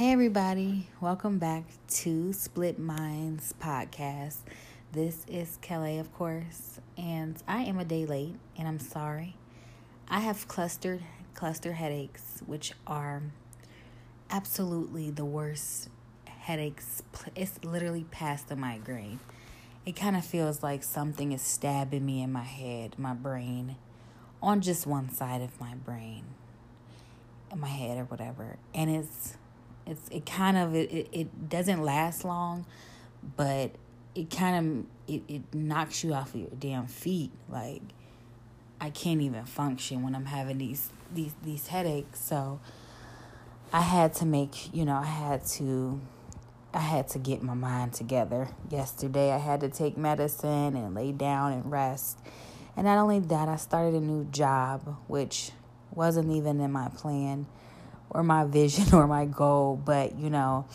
Hey, everybody, welcome back to Split Minds podcast. This is Kelly, of course, and I am a day late, and I'm sorry. I have clustered cluster headaches, which are absolutely the worst headaches. It's literally past the migraine. It kind of feels like something is stabbing me in my head, my brain, on just one side of my brain, in my head or whatever, and it's it's it kind of it, it doesn't last long, but it kind of it, it knocks you off of your damn feet. Like I can't even function when I'm having these these these headaches. So I had to make, you know, I had to I had to get my mind together. Yesterday I had to take medicine and lay down and rest. And not only that, I started a new job which wasn't even in my plan or my vision or my goal, but you know,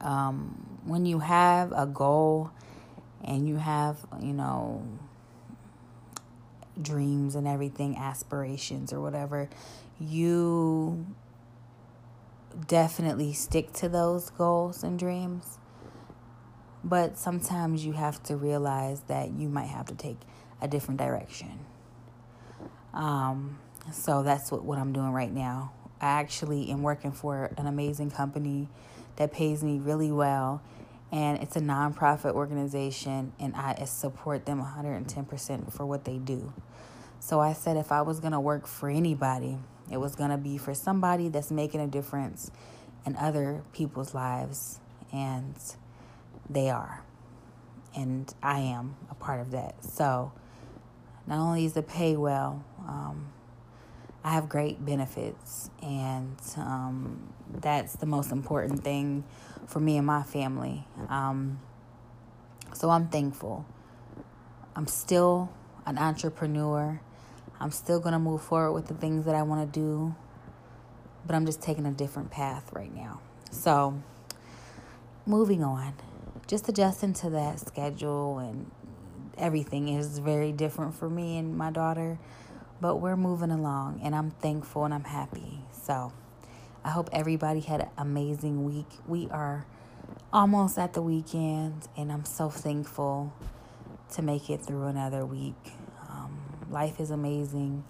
um, when you have a goal and you have, you know, dreams and everything, aspirations or whatever, you definitely stick to those goals and dreams. But sometimes you have to realize that you might have to take a different direction. Um, so that's what, what I'm doing right now. I actually am working for an amazing company that pays me really well. And it's a nonprofit organization, and I support them 110% for what they do. So I said if I was going to work for anybody, it was going to be for somebody that's making a difference in other people's lives. And they are. And I am a part of that. So not only is the pay well, um, I have great benefits, and um, that's the most important thing for me and my family. Um, so I'm thankful. I'm still an entrepreneur. I'm still going to move forward with the things that I want to do, but I'm just taking a different path right now. So, moving on, just adjusting to that schedule and everything is very different for me and my daughter but we're moving along and I'm thankful and I'm happy. So I hope everybody had an amazing week. We are almost at the weekend and I'm so thankful to make it through another week. Um, life is amazing.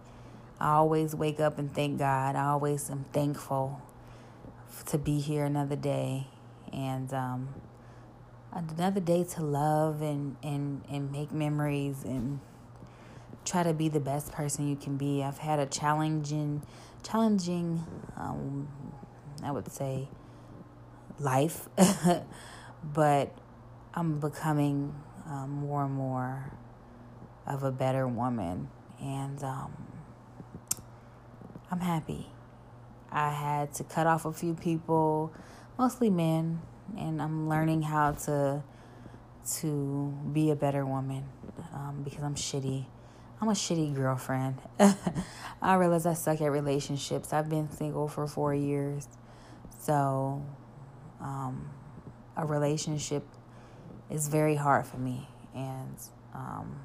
I always wake up and thank God. I always am thankful to be here another day and um, another day to love and, and, and make memories and try to be the best person you can be. I've had a challenging, challenging, um, I would say, life, but I'm becoming um, more and more of a better woman, and um, I'm happy. I had to cut off a few people, mostly men, and I'm learning how to to be a better woman um, because I'm shitty I'm a shitty girlfriend. I realize I suck at relationships. I've been single for four years. So, um, a relationship is very hard for me. And um,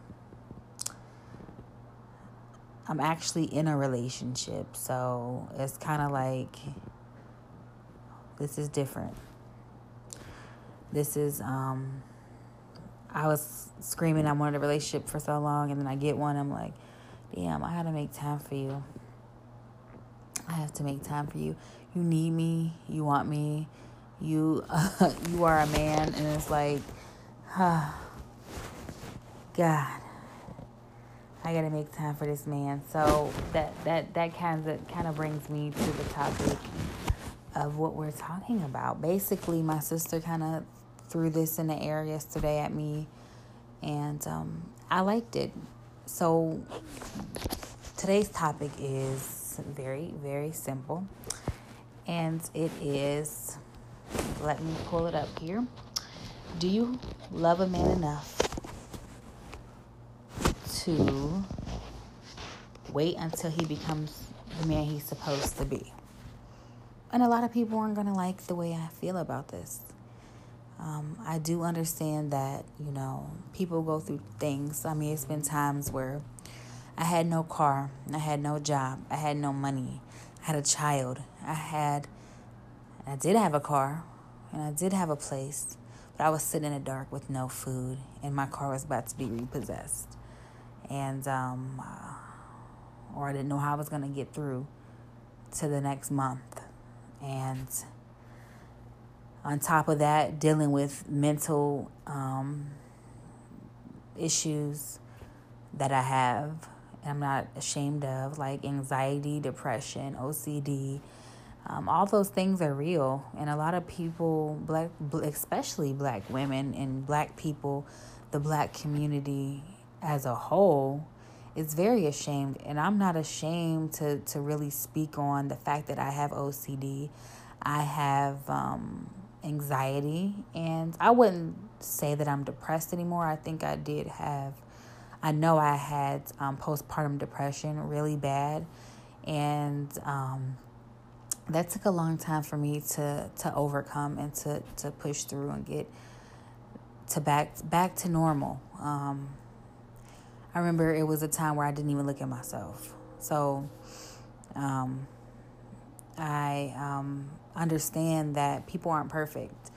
I'm actually in a relationship. So, it's kind of like this is different. This is. Um, I was screaming I wanted a relationship for so long, and then I get one. I'm like, damn, I had to make time for you. I have to make time for you. You need me. You want me. You, uh, you are a man, and it's like, uh, God, I gotta make time for this man. So that that that kind of kind of brings me to the topic of what we're talking about. Basically, my sister kind of threw this in the air yesterday at me, and um, I liked it. So today's topic is very, very simple, and it is let me pull it up here. Do you love a man enough to wait until he becomes the man he's supposed to be? And a lot of people aren't going to like the way I feel about this. Um, I do understand that, you know, people go through things. I mean, it's been times where I had no car, I had no job, I had no money, I had a child, I had I did have a car and I did have a place, but I was sitting in the dark with no food and my car was about to be repossessed. And, um, uh, or I didn't know how I was going to get through to the next month. And on top of that, dealing with mental um, issues that I have, I'm not ashamed of, like anxiety, depression, OCD. Um, all those things are real, and a lot of people, black, especially black women and black people, the black community as a whole, is very ashamed. And I'm not ashamed to to really speak on the fact that I have OCD. I have um, anxiety, and I wouldn't say that I'm depressed anymore. I think I did have, I know I had um, postpartum depression really bad, and um, that took a long time for me to to overcome and to to push through and get to back back to normal. Um, I remember it was a time where I didn't even look at myself. So, um, I um, understand that people aren't perfect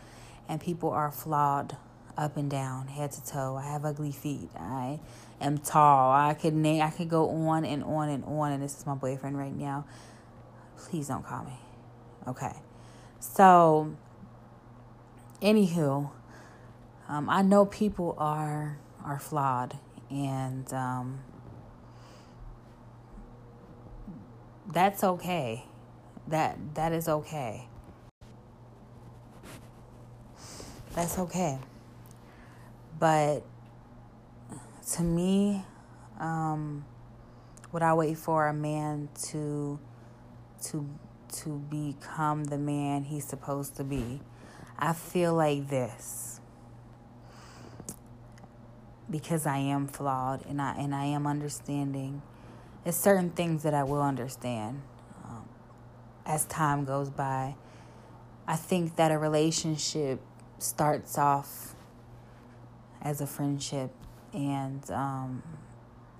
and people are flawed up and down, head to toe. I have ugly feet. I am tall. I could name I could go on and on and on and this is my boyfriend right now. Please don't call me. Okay. So anywho, um, I know people are are flawed and um, that's okay that that is okay. That's okay. But to me, um, would I wait for a man to to to become the man he's supposed to be? I feel like this because I am flawed and I and I am understanding. There's certain things that I will understand as time goes by. I think that a relationship starts off as a friendship, and um,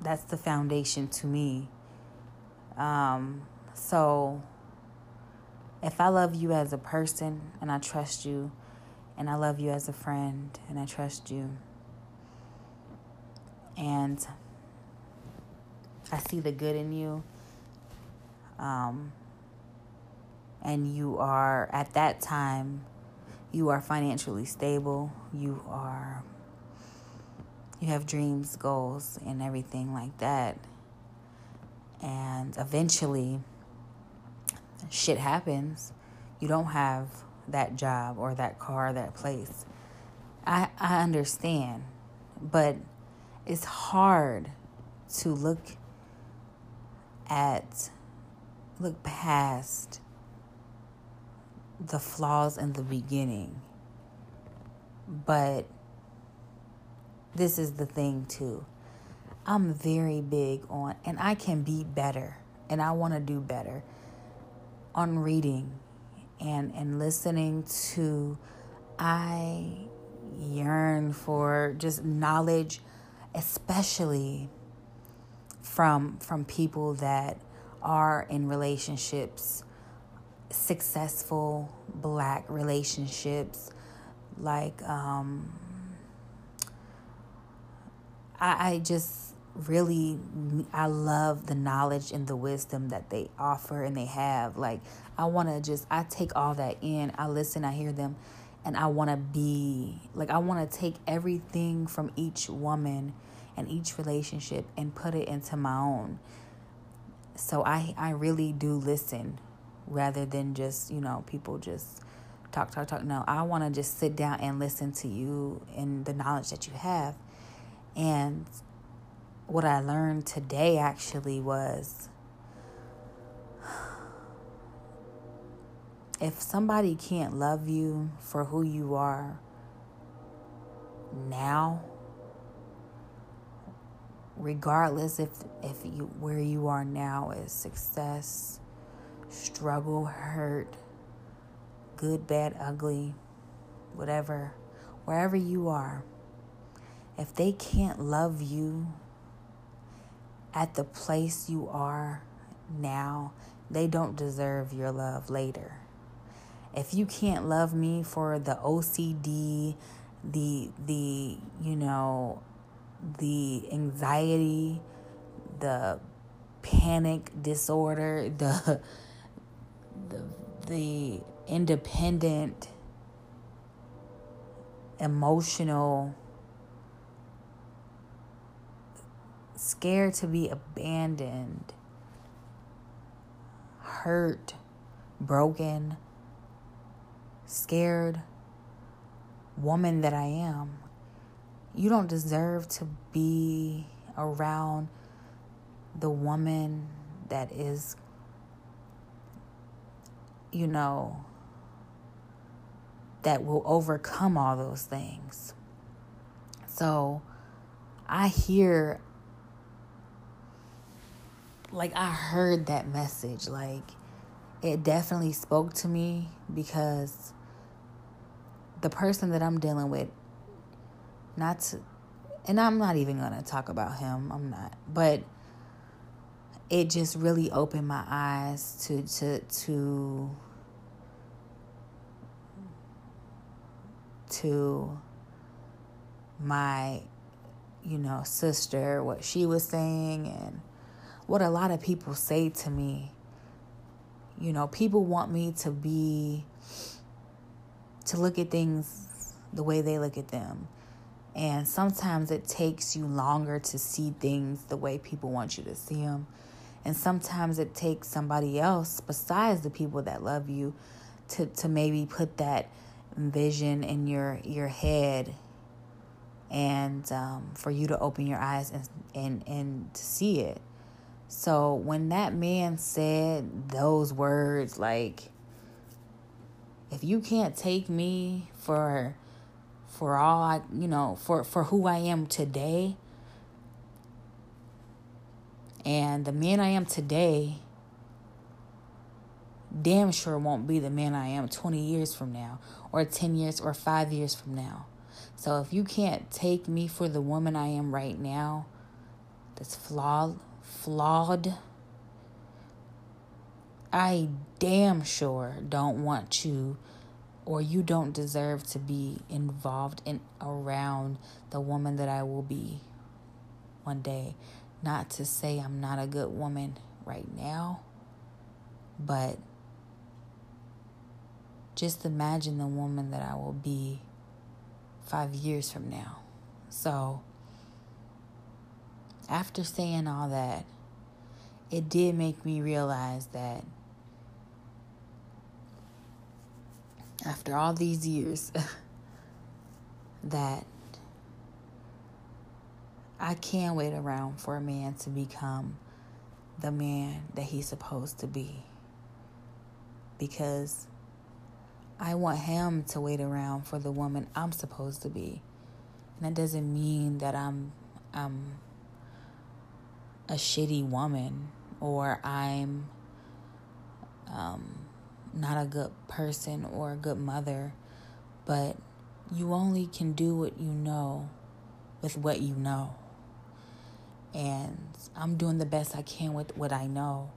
that's the foundation to me. Um, so, if I love you as a person and I trust you, and I love you as a friend and I trust you, and I see the good in you, um, and you are at that time you are financially stable. You are you have dreams goals and everything like that. And eventually shit happens. You don't have that job or that car or that place. I i understand but it's hard to look at look past the flaws in the beginning. But this is the thing, too. I'm very big on, and I can be better, and I want to do better on reading and, and listening to. I yearn for just knowledge, especially from from people that are in relationships successful black relationships like um I, I just really I love the knowledge and the wisdom that they offer and they have. Like I want to just I take all that in I listen I hear them and I want to be like I want to take everything from each woman and each relationship and put it into my own. So I I really do listen rather than just, you know, people just talk, talk, talk. No, I want to just sit down and listen to you and the knowledge that you have. And what I learned today actually was if somebody can't love you for who you are now, regardless if if you where you are now is success struggle, hurt, good, bad, ugly, whatever, wherever you are, if they can't love you at the place you are now, they don't deserve your love later. if you can't love me for the OCD, the the you know, the anxiety, the panic disorder, the the independent emotional scared to be abandoned hurt broken scared woman that I am you don't deserve to be around the woman that is you know that will overcome all those things. So I hear, like, I heard that message. Like, it definitely spoke to me because the person that I'm dealing with, not to, and I'm not even going to talk about him, I'm not, but it just really opened my eyes to, to, to, to my, you know, sister, what she was saying, and what a lot of people say to me. You know, people want me to be, to look at things the way they look at them. And sometimes it takes you longer to see things the way people want you to see them. And sometimes it takes somebody else besides the people that love you to, to maybe put that vision in your your head and um, for you to open your eyes and, and and to see it. So when that man said those words like if you can't take me for for all I you know for for who I am today and the man I am today damn sure won't be the man I am 20 years from now, or 10 years, or 5 years from now. So if you can't take me for the woman I am right now, that's flawed, flawed, I damn sure don't want you or you don't deserve to be involved in around the woman that I will be one day. Not to say I'm not a good woman right now, but just imagine the woman that I will be five years from now. So, after saying all that, it did make me realize that after all these years, that I can't wait around for a man to become the man that he's supposed to be. Because I want him to wait around for the woman I'm supposed to be. And that doesn't mean that I'm I'm a shitty woman or I'm um, not a good person or a good mother, but you only can do what you know with what you know. And I'm doing the best I can with what I know.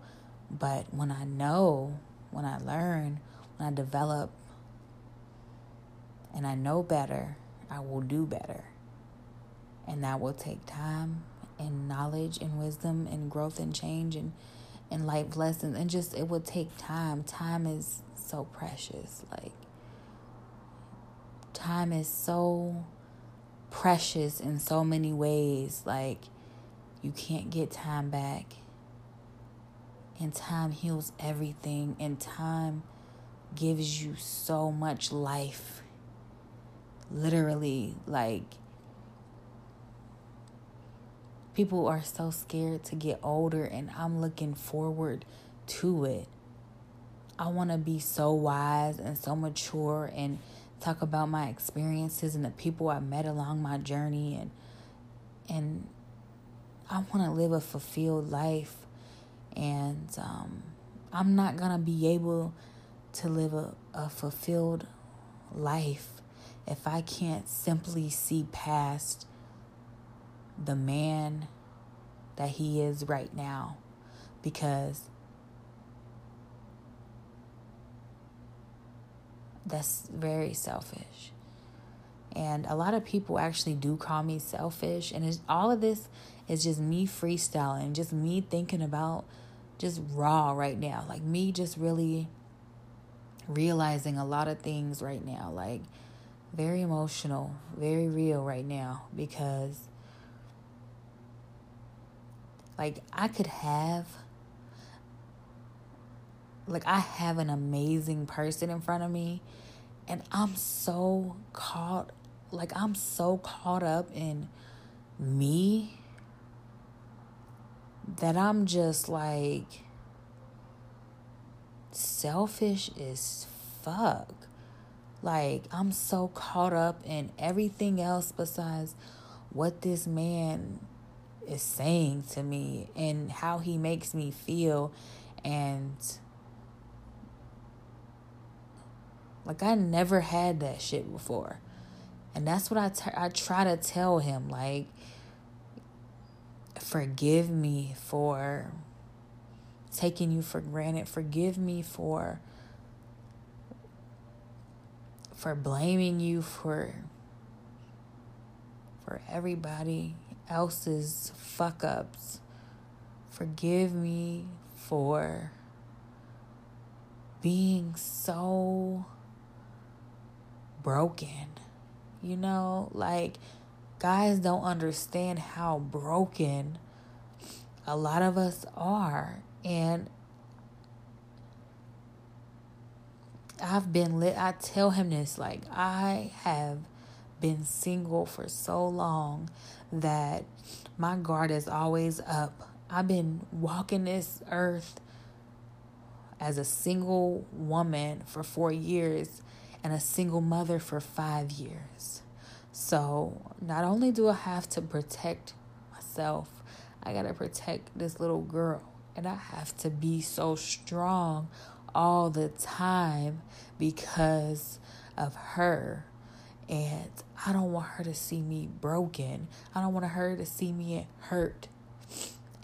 But when I know, when I learn, when I develop and I know better, I will do better. And that will take time and knowledge and wisdom and growth and change and, and life lessons. And just, it will take time. Time is so precious. Like, time is so precious in so many ways. Like, you can't get time back. And time heals everything. And time gives you so much life literally like people are so scared to get older and I'm looking forward to it. I want to be so wise and so mature and talk about my experiences and the people I met along my journey and and I want to live a fulfilled life and um, I'm not to be able to live a, a fulfilled life if I can't simply see past the man that he is right now, because that's very selfish. And a lot of people actually do call me selfish. And all of this is just me freestyling, just me thinking about just raw right now. Like me just really realizing a lot of things right now. Like very emotional, very real right now because like I could have like I have an amazing person in front of me and I'm so caught like I'm so caught up in me that I'm just like selfish as fuck. Like I'm so caught up in everything else besides what this man is saying to me and how he makes me feel and like I never had that shit before. And that's what I, t- I try to tell him like forgive me for taking you for granted. Forgive me for for blaming you for for everybody else's fuck ups. Forgive me for being so broken. You know, like guys don't understand how broken a lot of us are. And I've been lit. I tell him this like, I have been single for so long that my guard is always up. I've been walking this earth as a single woman for four years and a single mother for five years. So, not only do I have to protect myself, I got to protect this little girl. And I have to be so strong all the time because of her. And I don't want her to see me broken. I don't want her to see me hurt.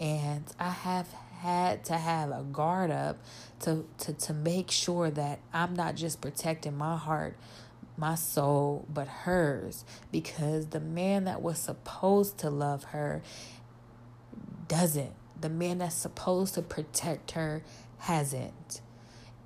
And I have had to have a guard up to, to, to make sure that I'm not just protecting my heart, my soul, but hers. Because the man that was supposed to love her doesn't. The man that's supposed to protect her hasn't.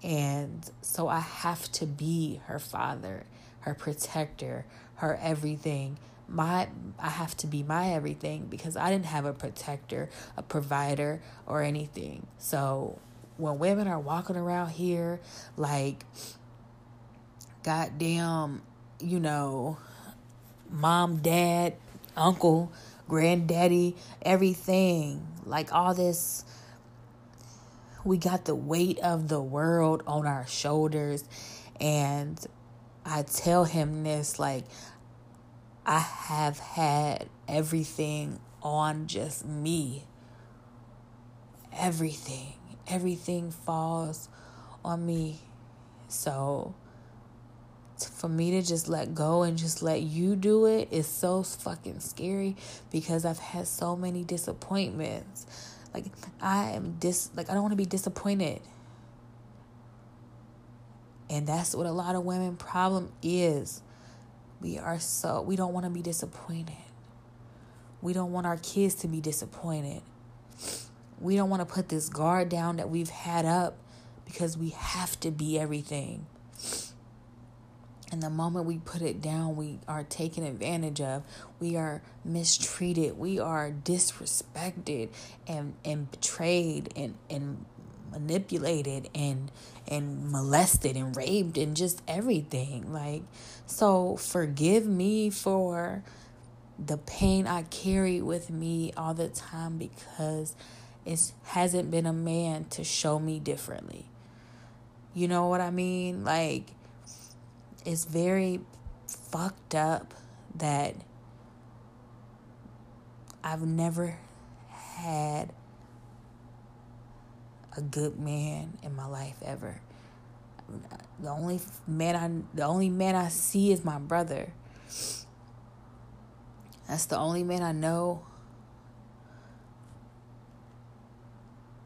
And so I have to be her father, her protector, her everything my I have to be my everything because I didn't have a protector, a provider or anything. So when women are walking around here like goddamn, you know, mom, dad, uncle, granddaddy, everything, like all this we got the weight of the world on our shoulders and I tell him this like I have had everything on just me. Everything. Everything falls on me. So for me to just let go and just let you do it is so fucking scary because I've had so many disappointments. Like I am dis like I don't want to be disappointed. And that's what a lot of women problem is we are so, we don't want to be disappointed. We don't want our kids to be disappointed. We don't want to put this guard down that we've had up because we have to be everything. And the moment we put it down, we are taken advantage of. We are mistreated. We are disrespected and, and betrayed and, and manipulated and and molested and raped and just everything. Like, so forgive me for the pain I carry with me all the time because it hasn't been a man to show me differently. You know what I mean? Like, it's very fucked up that I've never had a good man in my life ever. The only man I the only man I see is my brother. That's the only man I know.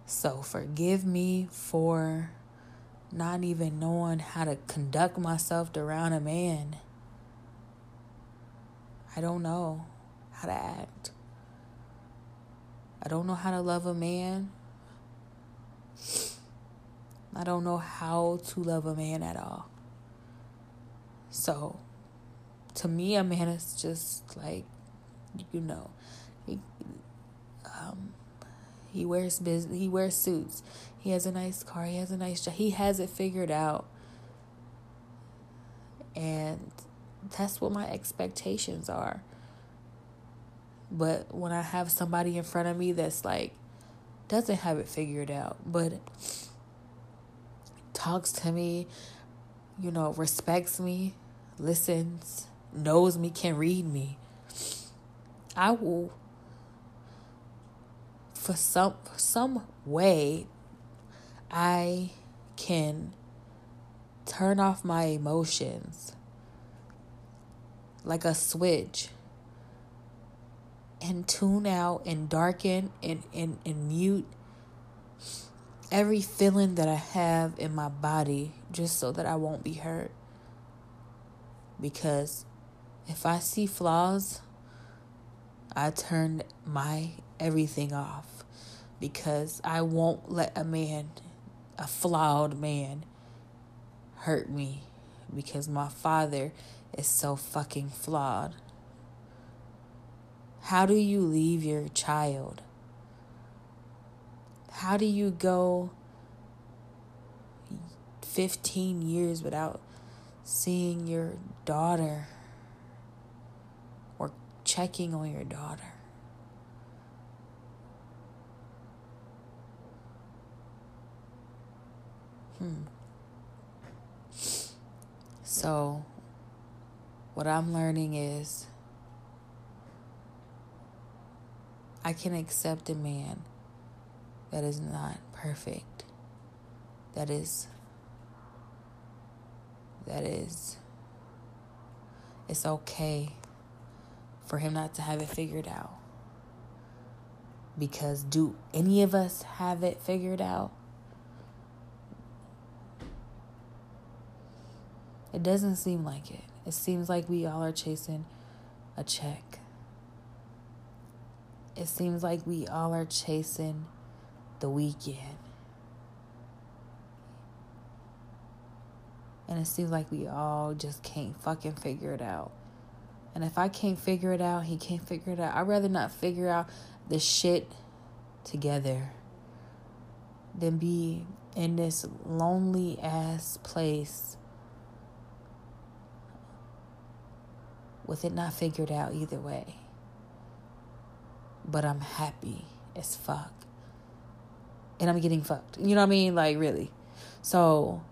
So forgive me for not even knowing how to conduct myself around a man. I don't know how to act. I don't know how to love a man. I don't know how to love a man at all. So, to me, a man is just like, you know, he, um, he wears business, he wears suits, he has a nice car, he has a nice job, he has it figured out, and that's what my expectations are. But when I have somebody in front of me that's like doesn't have it figured out, but talks to me, you know, respects me, listens, knows me, can read me, I will for some some way I can turn off my emotions like a switch and tune out and darken and, and, and mute every feeling that I have in my body just so that I won't be hurt. Because if I see flaws, I turn my everything off because I won't let a man, a flawed man, hurt me because my father is so fucking flawed. How do you leave your child? How do you go 15 years without seeing your daughter or checking on your daughter? Hmm. So, what I'm learning is I can accept a man that is not perfect, that is, that is, it's okay for him not to have it figured out. Because do any of us have it figured out? It doesn't seem like it. It seems like we all are chasing a check. It seems like we all are chasing the weekend. And it seems like we all just can't fucking figure it out. And if I can't figure it out, he can't figure it out. I'd rather not figure out the shit together than be in this lonely ass place with it not figured out either way. But I'm happy as fuck and I'm getting fucked. You know what I mean? Like, really. So,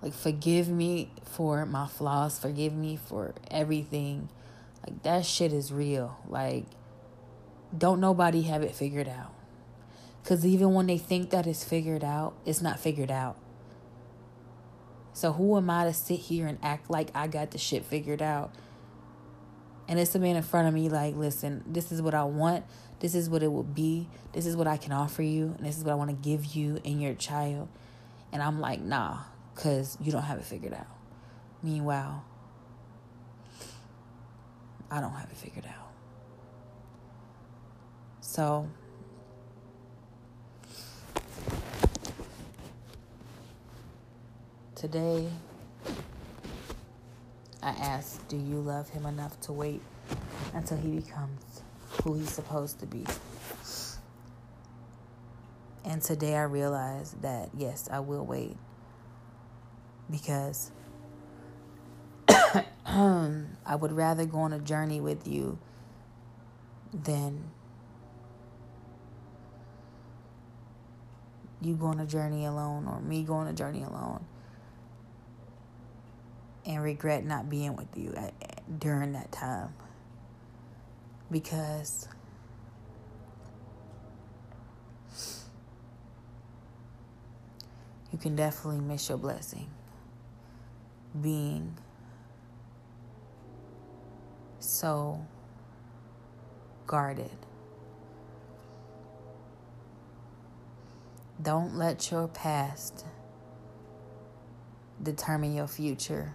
like, forgive me for my flaws. Forgive me for everything. Like, that shit is real. Like, don't nobody have it figured out. Because even when they think that it's figured out, it's not figured out. So, who am I to sit here and act like I got the shit figured out? And it's a man in front of me, like, listen, this is what I want. This is what it will be. This is what I can offer you. And this is what I want to give you and your child. And I'm like, nah, because you don't have it figured out. Meanwhile, I don't have it figured out. So, today, I asked, Do you love him enough to wait until he becomes who he's supposed to be. And today I realized that yes, I will wait because I would rather go on a journey with you than you go on a journey alone or me go on a journey alone and regret not being with you at, during that time. Because you can definitely miss your blessing. Being so guarded. Don't let your past determine your future.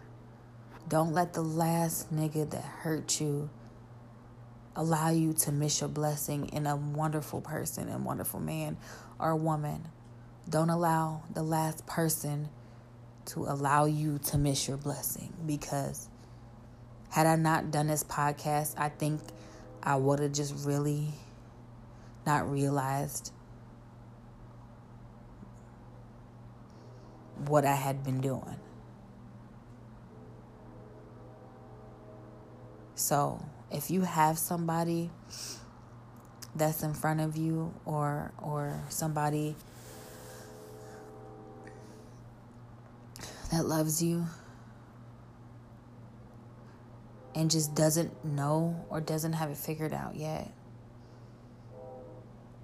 Don't let the last nigga that hurt you allow you to miss your blessing in a wonderful person and wonderful man or woman. Don't allow the last person to allow you to miss your blessing because had I not done this podcast, I think I would have just really not realized what I had been doing. So, if you have somebody that's in front of you or or somebody that loves you and just doesn't know or doesn't have it figured out yet,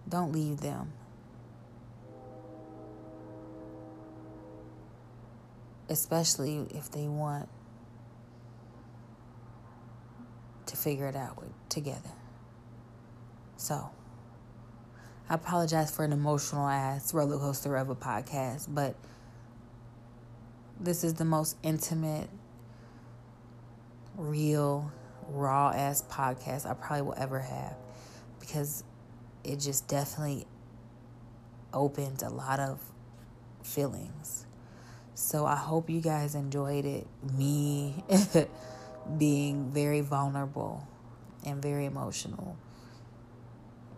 don't leave them. Especially if they want to figure it out with, together. So, I apologize for an emotional ass roller coaster of a podcast, but this is the most intimate, real, raw ass podcast I probably will ever have because it just definitely opened a lot of feelings. So I hope you guys enjoyed it. Me being very vulnerable and very emotional.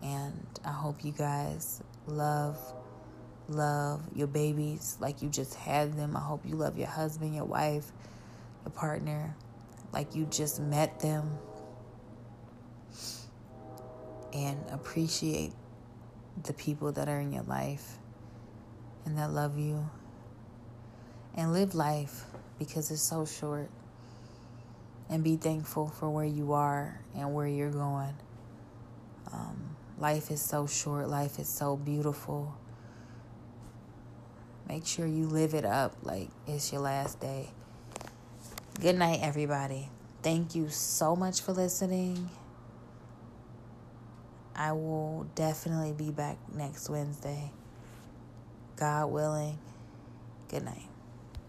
And I hope you guys love love your babies like you just had them. I hope you love your husband, your wife, your partner like you just met them. And appreciate the people that are in your life and that love you. And live life because it's so short and be thankful for where you are and where you're going. Um, life is so short, life is so beautiful. Make sure you live it up like it's your last day. Good night, everybody. Thank you so much for listening. I will definitely be back next Wednesday. God willing. Good night.